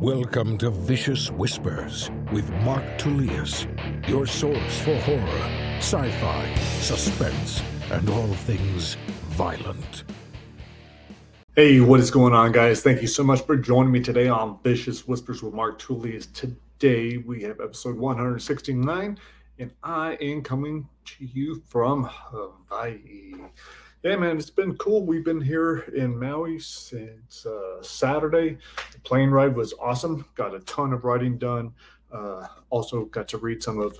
Welcome to Vicious Whispers with Mark Tullius, your source for horror, sci fi, suspense, and all things violent. Hey, what is going on, guys? Thank you so much for joining me today on Vicious Whispers with Mark Tullius. Today we have episode 169, and I am coming to you from Hawaii. Yeah, man, it's been cool. We've been here in Maui since uh, Saturday. The plane ride was awesome. Got a ton of writing done. Uh, also got to read some of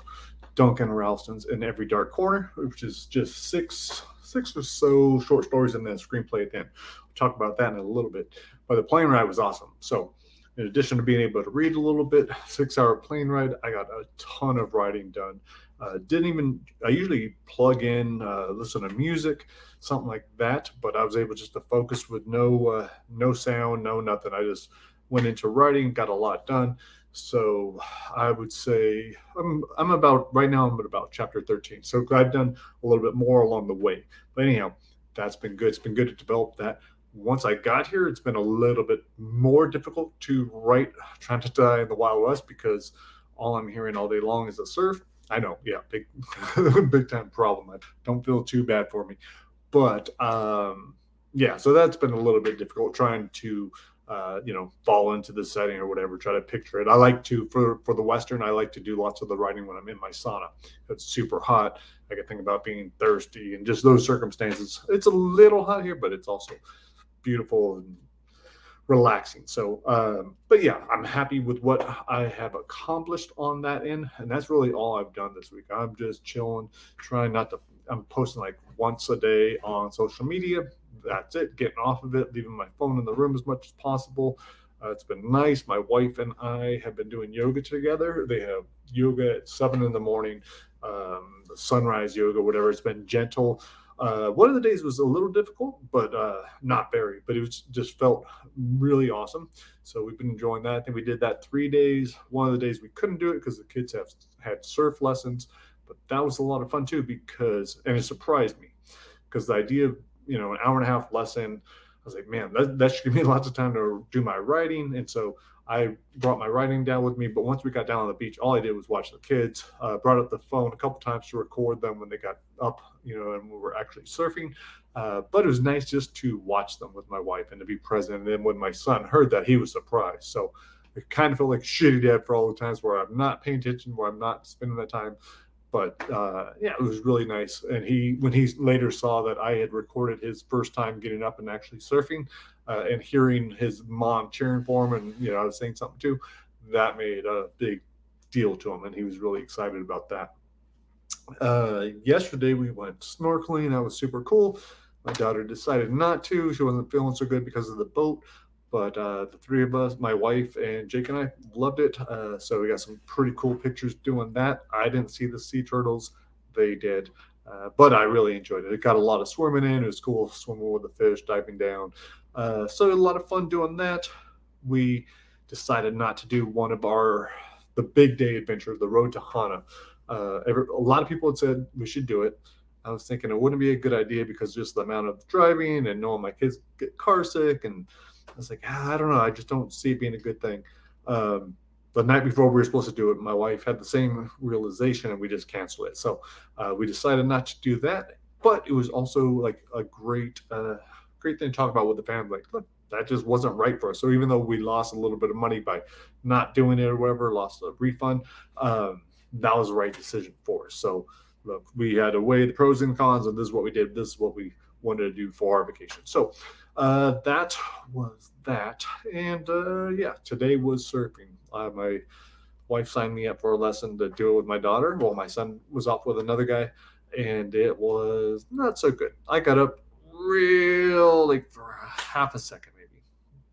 Duncan Ralston's In Every Dark Corner, which is just six six or so short stories and then a screenplay at the end. We'll talk about that in a little bit. But the plane ride was awesome. So in addition to being able to read a little bit, six hour plane ride, I got a ton of writing done. Uh, didn't even, I usually plug in, uh, listen to music, something like that, but I was able just to focus with no, uh, no sound, no nothing. I just went into writing, got a lot done. So I would say I'm, I'm about, right now, I'm at about chapter 13. So I've done a little bit more along the way. But anyhow, that's been good. It's been good to develop that once I got here, it's been a little bit more difficult to write Trying to Die in the Wild West because all I'm hearing all day long is the surf. I know, yeah, big, big time problem. I don't feel too bad for me, but um, yeah, so that's been a little bit difficult trying to, uh, you know, fall into the setting or whatever. Try to picture it. I like to for for the western. I like to do lots of the writing when I'm in my sauna. It's super hot. I can think about being thirsty and just those circumstances. It's a little hot here, but it's also beautiful and relaxing. So, um, but yeah, I'm happy with what I have accomplished on that end, and that's really all I've done this week. I'm just chilling, trying not to. I'm posting like once a day on social media. That's it. Getting off of it, leaving my phone in the room as much as possible. Uh, it's been nice. My wife and I have been doing yoga together. They have yoga at seven in the morning, um, sunrise yoga, whatever. It's been gentle. Uh, one of the days was a little difficult, but uh, not very. But it was just felt really awesome. So we've been enjoying that. I think we did that three days. One of the days we couldn't do it because the kids have had surf lessons, but that was a lot of fun too because and it surprised me because the idea of you know an hour and a half lesson, I was like, man, that, that should give me lots of time to do my writing, and so I brought my writing down with me, but once we got down on the beach, all I did was watch the kids. Uh, brought up the phone a couple times to record them when they got up, you know, and we were actually surfing. Uh, but it was nice just to watch them with my wife and to be present. And then when my son heard that, he was surprised. So it kind of felt like shitty dad for all the times where I'm not paying attention, where I'm not spending that time. But uh, yeah, it was really nice. And he, when he later saw that I had recorded his first time getting up and actually surfing, uh, and hearing his mom cheering for him, and you know, I was saying something too, that made a big deal to him, and he was really excited about that. Uh, yesterday we went snorkeling. That was super cool. My daughter decided not to. She wasn't feeling so good because of the boat. But uh, the three of us, my wife and Jake and I, loved it. Uh, so we got some pretty cool pictures doing that. I didn't see the sea turtles; they did. Uh, but I really enjoyed it. It got a lot of swimming in. It was cool swimming with the fish, diving down. Uh, so a lot of fun doing that. We decided not to do one of our the big day adventure, the road to Hana. Uh, every, a lot of people had said we should do it. I was thinking it wouldn't be a good idea because just the amount of driving and knowing my kids get car sick, and I was like, ah, I don't know, I just don't see it being a good thing. Um, the night before we were supposed to do it, my wife had the same realization, and we just canceled it. So uh, we decided not to do that. But it was also like a great, uh, great thing to talk about with the family. Like, look, that just wasn't right for us. So even though we lost a little bit of money by not doing it or whatever, lost a refund, um, that was the right decision for us. So look, we had to weigh the pros and cons, and this is what we did. This is what we wanted to do for our vacation. So uh, that was that. And uh, yeah, today was surfing. My wife signed me up for a lesson to do it with my daughter. Well, my son was off with another guy, and it was not so good. I got up real like for half a second, maybe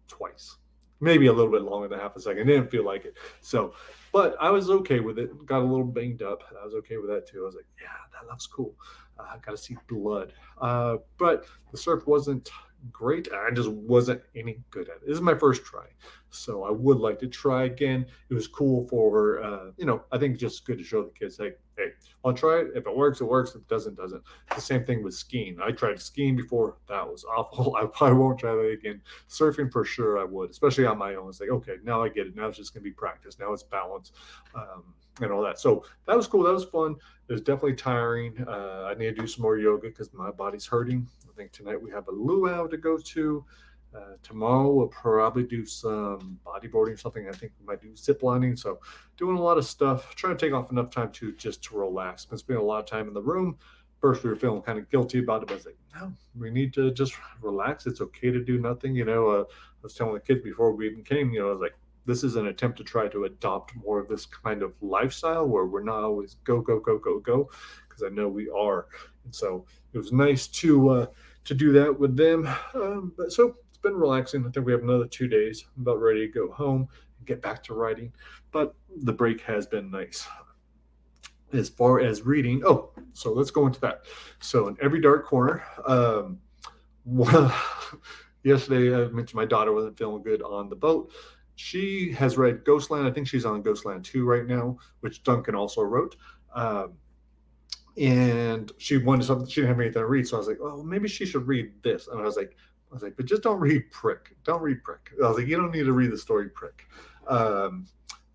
twice, maybe a little bit longer than half a second. Didn't feel like it. So but I was okay with it. Got a little banged up. I was okay with that too. I was like, yeah, that looks cool. Uh, I got to see blood. Uh, but the surf wasn't great. I just wasn't any good at it. This is my first try. So I would like to try again. It was cool for, uh, you know, I think just good to show the kids, like, hey, I'll try it. If it works, it works. If it doesn't, doesn't. The same thing with skiing. I tried skiing before. That was awful. I probably won't try that again. Surfing for sure I would, especially on my own. It's like, okay, now I get it. Now it's just going to be practice. Now it's balance um, and all that. So that was cool. That was fun. It was definitely tiring. Uh, I need to do some more yoga because my body's hurting. I think tonight we have a luau to go to. Uh, tomorrow we'll probably do some bodyboarding, or something I think we might do zip lining. So doing a lot of stuff, trying to take off enough time to just to relax. Been spending a lot of time in the room. First we were feeling kind of guilty about it, but I was like, no, we need to just relax. It's okay to do nothing. You know, uh, I was telling the kids before we even came, you know, I was like, this is an attempt to try to adopt more of this kind of lifestyle where we're not always go, go, go, go, go, because I know we are. And so it was nice to uh, to do that with them. Um, but so it's been relaxing. I think we have another two days. I'm about ready to go home and get back to writing. But the break has been nice. As far as reading, oh, so let's go into that. So in every dark corner, um, well, yesterday I mentioned my daughter wasn't feeling good on the boat. She has read Ghostland. I think she's on Ghostland 2 right now, which Duncan also wrote. Um, and she wanted something, she didn't have anything to read. So I was like, well, maybe she should read this. And I was like, I was like, but just don't read prick. Don't read prick. I was like, you don't need to read the story prick. Um,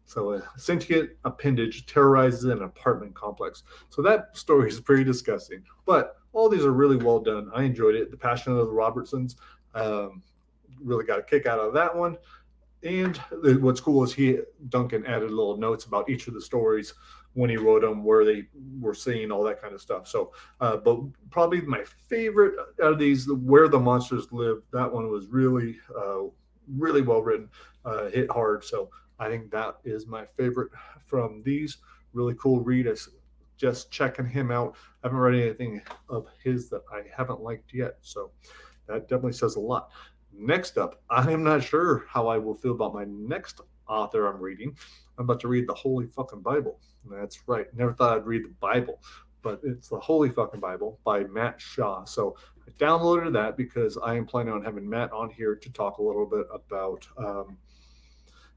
so a sentient appendage terrorizes an apartment complex. So that story is pretty disgusting. But all these are really well done. I enjoyed it. The Passion of the Robertsons um, really got a kick out of that one. And what's cool is he Duncan added little notes about each of the stories when he wrote them, where they were seeing all that kind of stuff. So, uh, but probably my favorite out of these, where the monsters live, that one was really, uh, really well written, uh, hit hard. So I think that is my favorite from these. Really cool read. I just checking him out. I haven't read anything of his that I haven't liked yet. So that definitely says a lot. Next up, I am not sure how I will feel about my next author I'm reading. I'm about to read the Holy fucking Bible. That's right. Never thought I'd read the Bible, but it's the Holy fucking Bible by Matt Shaw. So I downloaded that because I am planning on having Matt on here to talk a little bit about, um,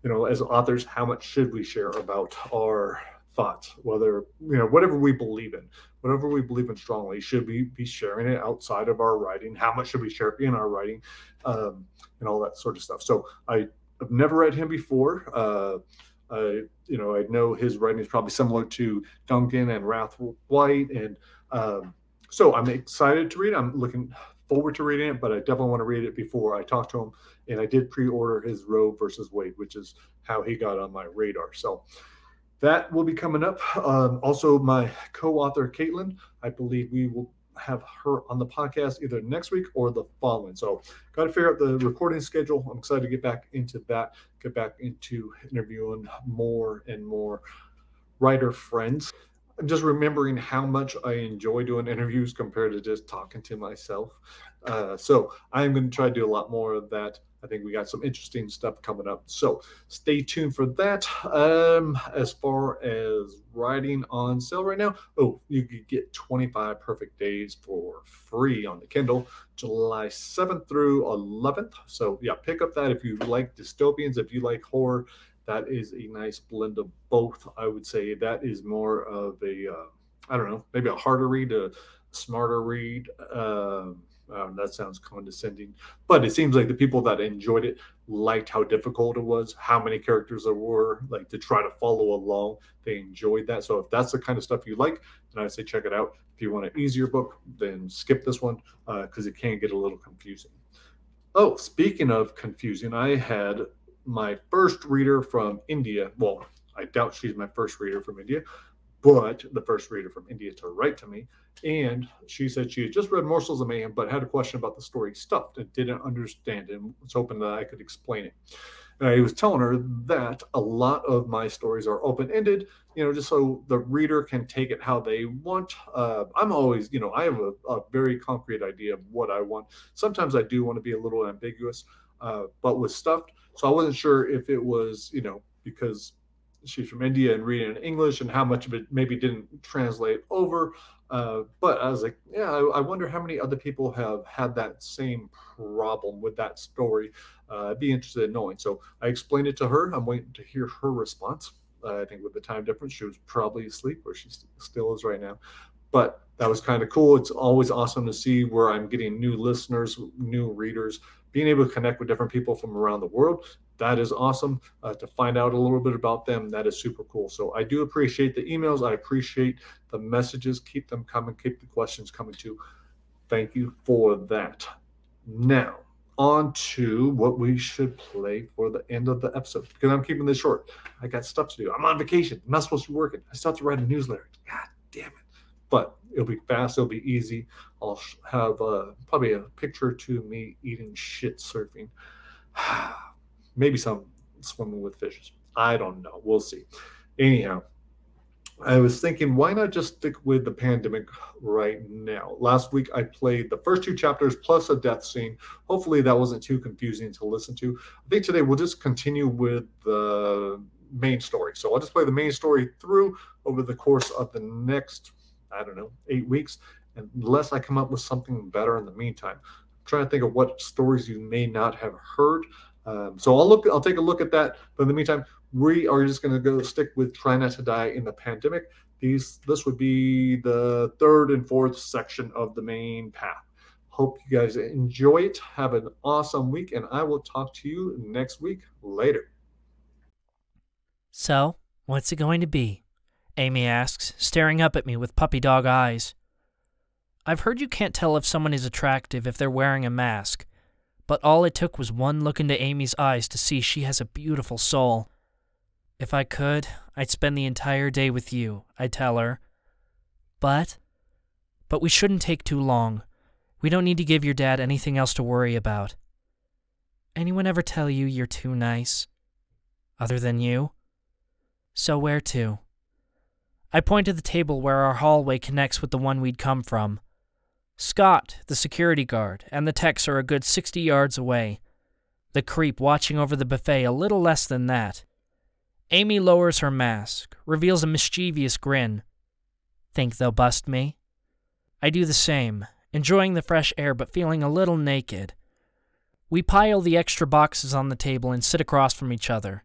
you know, as authors, how much should we share about our thoughts, whether, you know, whatever we believe in, whatever we believe in strongly, should we be sharing it outside of our writing? How much should we share in our writing? Um, and all that sort of stuff. So I have never read him before. Uh, uh, you know, I know his writing is probably similar to Duncan and Wrath White, and um, so I'm excited to read. It. I'm looking forward to reading it, but I definitely want to read it before I talk to him. And I did pre-order his Roe versus Wade, which is how he got on my radar. So that will be coming up. Um, also, my co-author Caitlin, I believe we will have her on the podcast either next week or the following. So, got to figure out the recording schedule. I'm excited to get back into that, get back into interviewing more and more writer friends. I'm just remembering how much I enjoy doing interviews compared to just talking to myself. Uh, so, I'm going to try to do a lot more of that I think we got some interesting stuff coming up. So stay tuned for that. Um, as far as writing on sale right now, oh, you could get 25 perfect days for free on the Kindle, July 7th through 11th. So yeah, pick up that if you like dystopians, if you like horror. That is a nice blend of both. I would say that is more of a, uh, I don't know, maybe a harder read, a smarter read. Uh, um, that sounds condescending, but it seems like the people that enjoyed it liked how difficult it was, how many characters there were, like to try to follow along. They enjoyed that. So if that's the kind of stuff you like, then I'd say check it out. If you want an easier book, then skip this one because uh, it can get a little confusing. Oh, speaking of confusing, I had my first reader from India. Well, I doubt she's my first reader from India, but the first reader from India to write to me. And she said she had just read Morsels of Mayhem, but had a question about the story Stuffed and didn't understand it and was hoping that I could explain it. And I was telling her that a lot of my stories are open ended, you know, just so the reader can take it how they want. Uh, I'm always, you know, I have a, a, very concrete idea of what I want. Sometimes I do want to be a little ambiguous, uh, but with Stuffed, so I wasn't sure if it was, you know, because she's from India and reading in English and how much of it maybe didn't translate over. Uh, but I was like, yeah, I, I, wonder how many other people have had that same problem with that story. Uh, I'd be interested in knowing. So I explained it to her. I'm waiting to hear her response. Uh, I think with the time difference, she was probably asleep, or she still is right now. But that was kind of cool. It's always awesome to see where I'm getting new listeners, new readers, being able to connect with different people from around the world that is awesome uh, to find out a little bit about them. That is super cool. So I do appreciate the emails. I appreciate the messages. Keep them coming. Keep the questions coming too. Thank you for that. Now, on to what we should play for the end of the episode because I'm keeping this short. I got stuff to do. I'm on vacation. I'm not supposed to be working. I still have to write a newsletter. God damn it. But it'll be fast. It'll be easy. I'll have uh, probably a picture to me eating shit surfing. maybe some swimming with fishes. I don't know. We'll see. Anyhow, I was thinking, why not just stick with the pandemic right now? Last week I played the first two chapters plus a death scene. Hopefully that wasn't too confusing to listen to. I think today we'll just continue with the main story. So I'll just play the main story through over the course of the next, I don't know, eight weeks, unless I come up with something better in the meantime. I'm trying to think of what stories you may not have heard. Um, so I'll look. I'll take a look at that. But in the meantime, we are just going to go stick with try not to die in the pandemic. These this would be the third and fourth section of the main path. Hope you guys enjoy it. Have an awesome week, and I will talk to you next week. Later. So, what's it going to be? Amy asks, staring up at me with puppy dog eyes. I've heard you can't tell if someone is attractive if they're wearing a mask but all it took was one look into Amy's eyes to see she has a beautiful soul. If I could, I'd spend the entire day with you, I tell her. But. But we shouldn't take too long. We don't need to give your dad anything else to worry about. Anyone ever tell you you're too nice? Other than you? So where to? I point to the table where our hallway connects with the one we'd come from. Scott, the security guard, and the techs are a good 60 yards away. The creep watching over the buffet a little less than that. Amy lowers her mask, reveals a mischievous grin. Think they'll bust me? I do the same, enjoying the fresh air but feeling a little naked. We pile the extra boxes on the table and sit across from each other,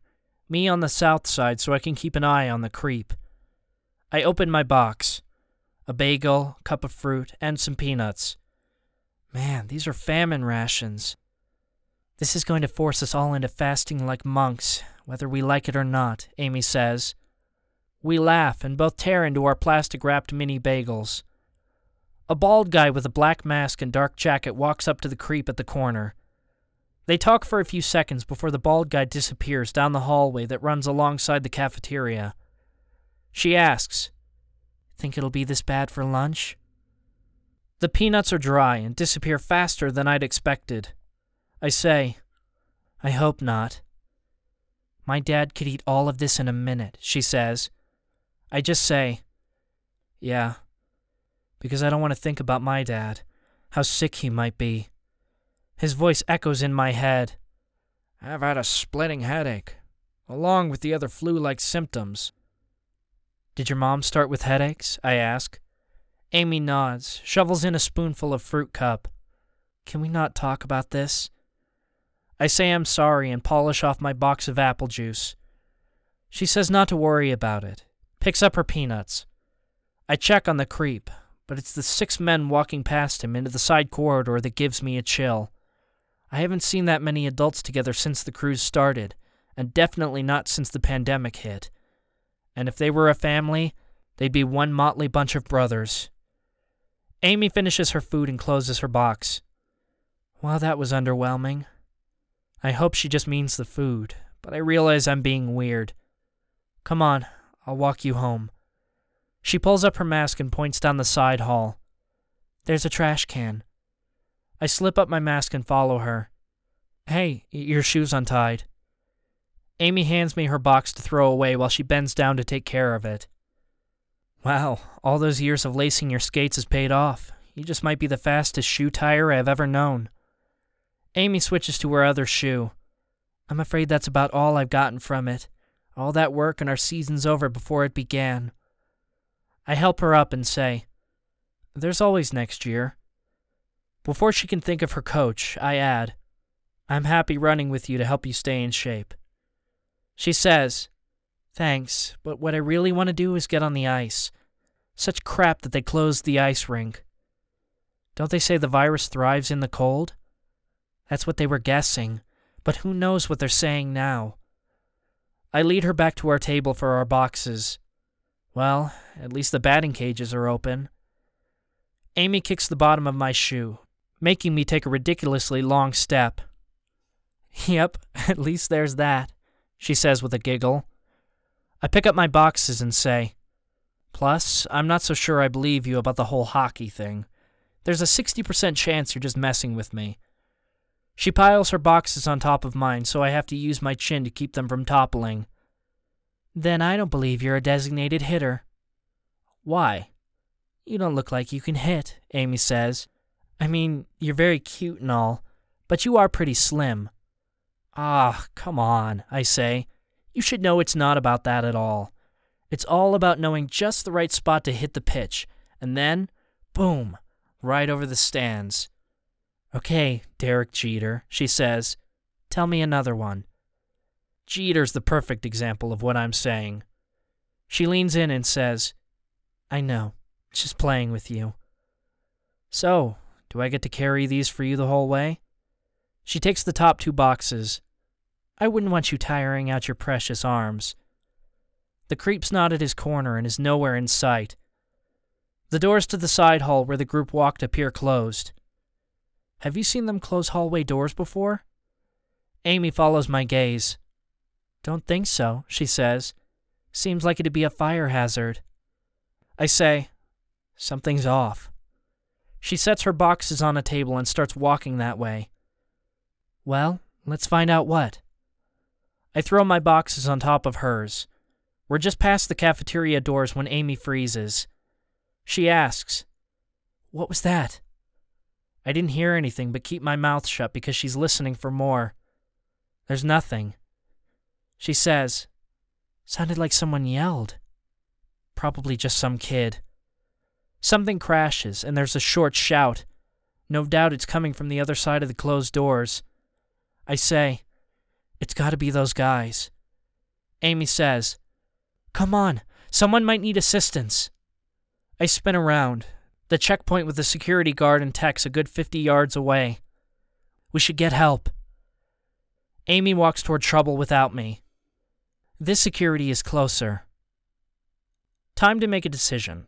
me on the south side so I can keep an eye on the creep. I open my box a bagel, cup of fruit, and some peanuts. Man, these are famine rations. This is going to force us all into fasting like monks, whether we like it or not, Amy says. We laugh and both tear into our plastic wrapped mini bagels. A bald guy with a black mask and dark jacket walks up to the creep at the corner. They talk for a few seconds before the bald guy disappears down the hallway that runs alongside the cafeteria. She asks, Think it'll be this bad for lunch? The peanuts are dry and disappear faster than I'd expected. I say, I hope not. My dad could eat all of this in a minute, she says. I just say, Yeah, because I don't want to think about my dad, how sick he might be. His voice echoes in my head. I've had a splitting headache, along with the other flu like symptoms. Did your mom start with headaches? I ask. Amy nods, shovels in a spoonful of fruit cup. Can we not talk about this? I say I'm sorry and polish off my box of apple juice. She says not to worry about it, picks up her peanuts. I check on the creep, but it's the six men walking past him into the side corridor that gives me a chill. I haven't seen that many adults together since the cruise started, and definitely not since the pandemic hit and if they were a family, they'd be one motley bunch of brothers. Amy finishes her food and closes her box. Well, that was underwhelming. I hope she just means the food, but I realize I'm being weird. Come on, I'll walk you home. She pulls up her mask and points down the side hall. There's a trash can. I slip up my mask and follow her. Hey, your shoe's untied. Amy hands me her box to throw away while she bends down to take care of it. Wow, all those years of lacing your skates has paid off. You just might be the fastest shoe tire I've ever known. Amy switches to her other shoe. I'm afraid that's about all I've gotten from it. All that work and our season's over before it began. I help her up and say, There's always next year. Before she can think of her coach, I add, I'm happy running with you to help you stay in shape. She says, Thanks, but what I really want to do is get on the ice. Such crap that they closed the ice rink. Don't they say the virus thrives in the cold? That's what they were guessing, but who knows what they're saying now. I lead her back to our table for our boxes. Well, at least the batting cages are open. Amy kicks the bottom of my shoe, making me take a ridiculously long step. Yep, at least there's that, she says with a giggle. I pick up my boxes and say, Plus, I'm not so sure I believe you about the whole hockey thing. There's a 60% chance you're just messing with me. She piles her boxes on top of mine, so I have to use my chin to keep them from toppling. Then I don't believe you're a designated hitter. Why? You don't look like you can hit, Amy says. I mean, you're very cute and all, but you are pretty slim. Ah, come on, I say. You should know it's not about that at all. It's all about knowing just the right spot to hit the pitch, and then, boom, right over the stands. Okay, Derek Jeter, she says. Tell me another one. Jeter's the perfect example of what I'm saying. She leans in and says, I know, just playing with you. So, do I get to carry these for you the whole way? She takes the top two boxes. I wouldn't want you tiring out your precious arms. The creep's not at his corner and is nowhere in sight. The doors to the side hall where the group walked appear closed. Have you seen them close hallway doors before? Amy follows my gaze. Don't think so, she says. Seems like it'd be a fire hazard. I say, Something's off. She sets her boxes on a table and starts walking that way. Well, let's find out what. I throw my boxes on top of hers. We're just past the cafeteria doors when Amy freezes. She asks, What was that? I didn't hear anything but keep my mouth shut because she's listening for more. There's nothing. She says, Sounded like someone yelled. Probably just some kid. Something crashes, and there's a short shout. No doubt it's coming from the other side of the closed doors. I say, it's got to be those guys. Amy says, Come on, someone might need assistance. I spin around. The checkpoint with the security guard and tech's a good 50 yards away. We should get help. Amy walks toward trouble without me. This security is closer. Time to make a decision.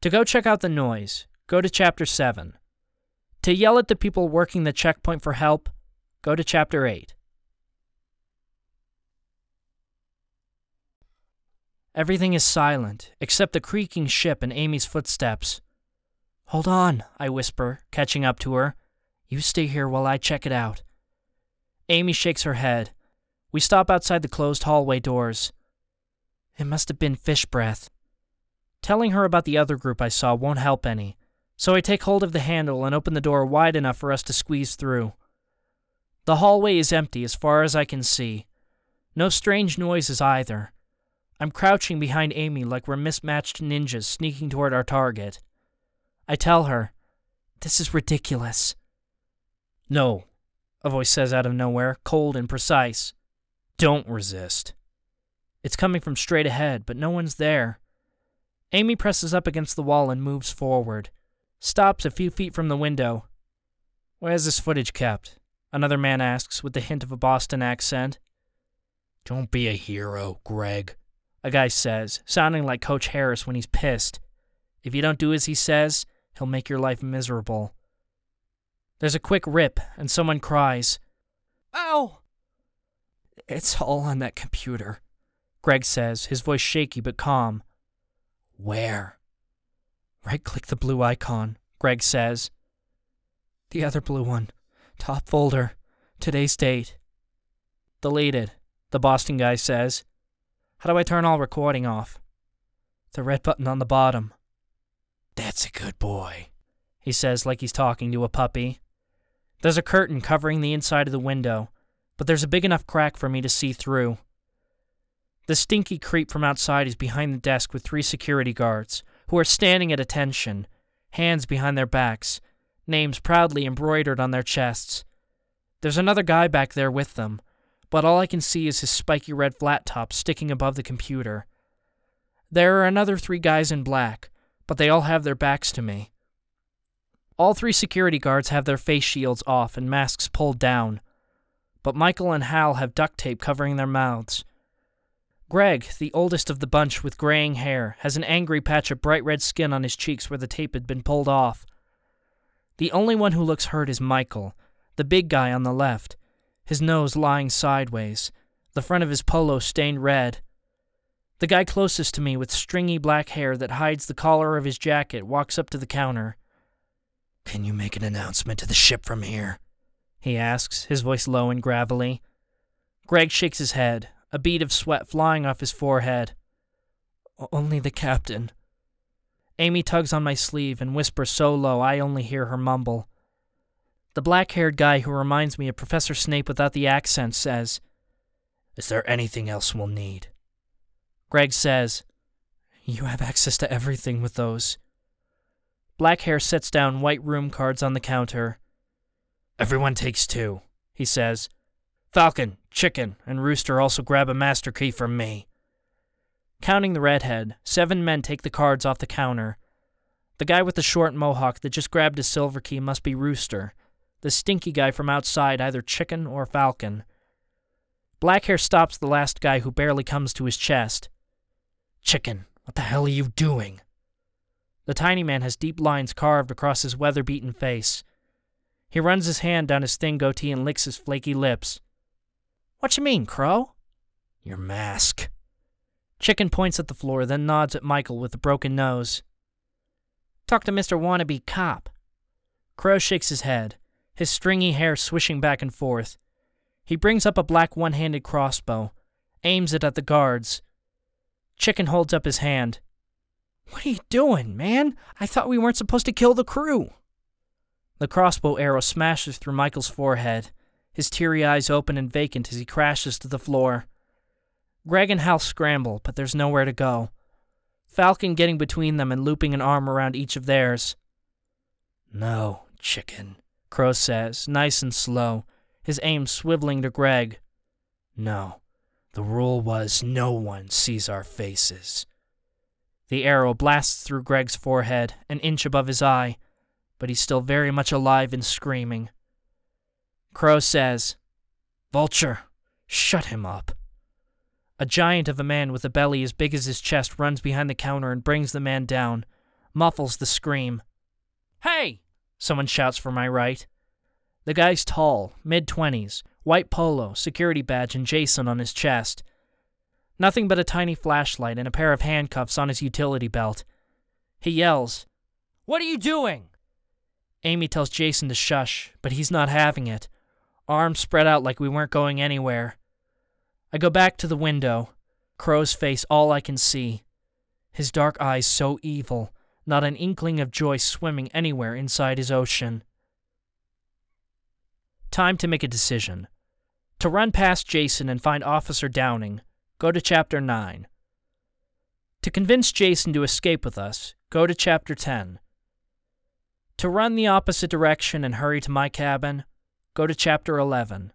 To go check out the noise, go to Chapter 7. To yell at the people working the checkpoint for help, go to Chapter 8. Everything is silent, except the creaking ship and Amy's footsteps. Hold on, I whisper, catching up to her. You stay here while I check it out. Amy shakes her head. We stop outside the closed hallway doors. It must have been fish breath. Telling her about the other group I saw won't help any, so I take hold of the handle and open the door wide enough for us to squeeze through. The hallway is empty as far as I can see. No strange noises either. I'm crouching behind Amy like we're mismatched ninjas sneaking toward our target. I tell her, This is ridiculous. No, a voice says out of nowhere, cold and precise. Don't resist. It's coming from straight ahead, but no one's there. Amy presses up against the wall and moves forward. Stops a few feet from the window. Where's this footage kept? Another man asks with the hint of a Boston accent. Don't be a hero, Greg, a guy says, sounding like Coach Harris when he's pissed. If you don't do as he says, he'll make your life miserable. There's a quick rip, and someone cries, Ow! It's all on that computer, Greg says, his voice shaky but calm. Where? Right click the blue icon, Greg says. The other blue one. Top folder. Today's date. Deleted, the Boston guy says. How do I turn all recording off? The red button on the bottom. That's a good boy, he says like he's talking to a puppy. There's a curtain covering the inside of the window, but there's a big enough crack for me to see through. The stinky creep from outside is behind the desk with three security guards, who are standing at attention, hands behind their backs, names proudly embroidered on their chests. There's another guy back there with them, but all I can see is his spiky red flat top sticking above the computer. There are another three guys in black, but they all have their backs to me. All three security guards have their face shields off and masks pulled down, but Michael and Hal have duct tape covering their mouths. Greg, the oldest of the bunch with graying hair, has an angry patch of bright red skin on his cheeks where the tape had been pulled off. The only one who looks hurt is Michael, the big guy on the left, his nose lying sideways, the front of his polo stained red. The guy closest to me with stringy black hair that hides the collar of his jacket walks up to the counter. Can you make an announcement to the ship from here? He asks, his voice low and gravelly. Greg shakes his head, a bead of sweat flying off his forehead. Only the captain. Amy tugs on my sleeve and whispers so low I only hear her mumble. The black haired guy who reminds me of Professor Snape without the accent says, Is there anything else we'll need? Greg says, You have access to everything with those. Black hair sets down white room cards on the counter. Everyone takes two, he says. Falcon, Chicken, and Rooster also grab a master key from me. Counting the redhead, seven men take the cards off the counter. The guy with the short mohawk that just grabbed his silver key must be Rooster. The stinky guy from outside, either Chicken or Falcon. Blackhair stops the last guy who barely comes to his chest. Chicken, what the hell are you doing? The tiny man has deep lines carved across his weather beaten face. He runs his hand down his thin goatee and licks his flaky lips. What you mean, Crow? Your mask. Chicken points at the floor, then nods at Michael with a broken nose. Talk to Mr. Wannabe Cop. Crow shakes his head, his stringy hair swishing back and forth. He brings up a black one handed crossbow, aims it at the guards. Chicken holds up his hand. What are you doing, man? I thought we weren't supposed to kill the crew. The crossbow arrow smashes through Michael's forehead his teary eyes open and vacant as he crashes to the floor. Greg and Hal scramble, but there's nowhere to go. Falcon getting between them and looping an arm around each of theirs. No, chicken, Crow says, nice and slow, his aim swiveling to Greg. No, the rule was no one sees our faces. The arrow blasts through Greg's forehead, an inch above his eye, but he's still very much alive and screaming. Crow says, Vulture, shut him up. A giant of a man with a belly as big as his chest runs behind the counter and brings the man down, muffles the scream. Hey! Someone shouts from my right. The guy's tall, mid twenties, white polo, security badge, and Jason on his chest. Nothing but a tiny flashlight and a pair of handcuffs on his utility belt. He yells, What are you doing? Amy tells Jason to shush, but he's not having it arms spread out like we weren't going anywhere. I go back to the window, Crow's face all I can see. His dark eyes so evil, not an inkling of joy swimming anywhere inside his ocean. Time to make a decision. To run past Jason and find Officer Downing, go to Chapter 9. To convince Jason to escape with us, go to Chapter 10. To run the opposite direction and hurry to my cabin, go to chapter 11.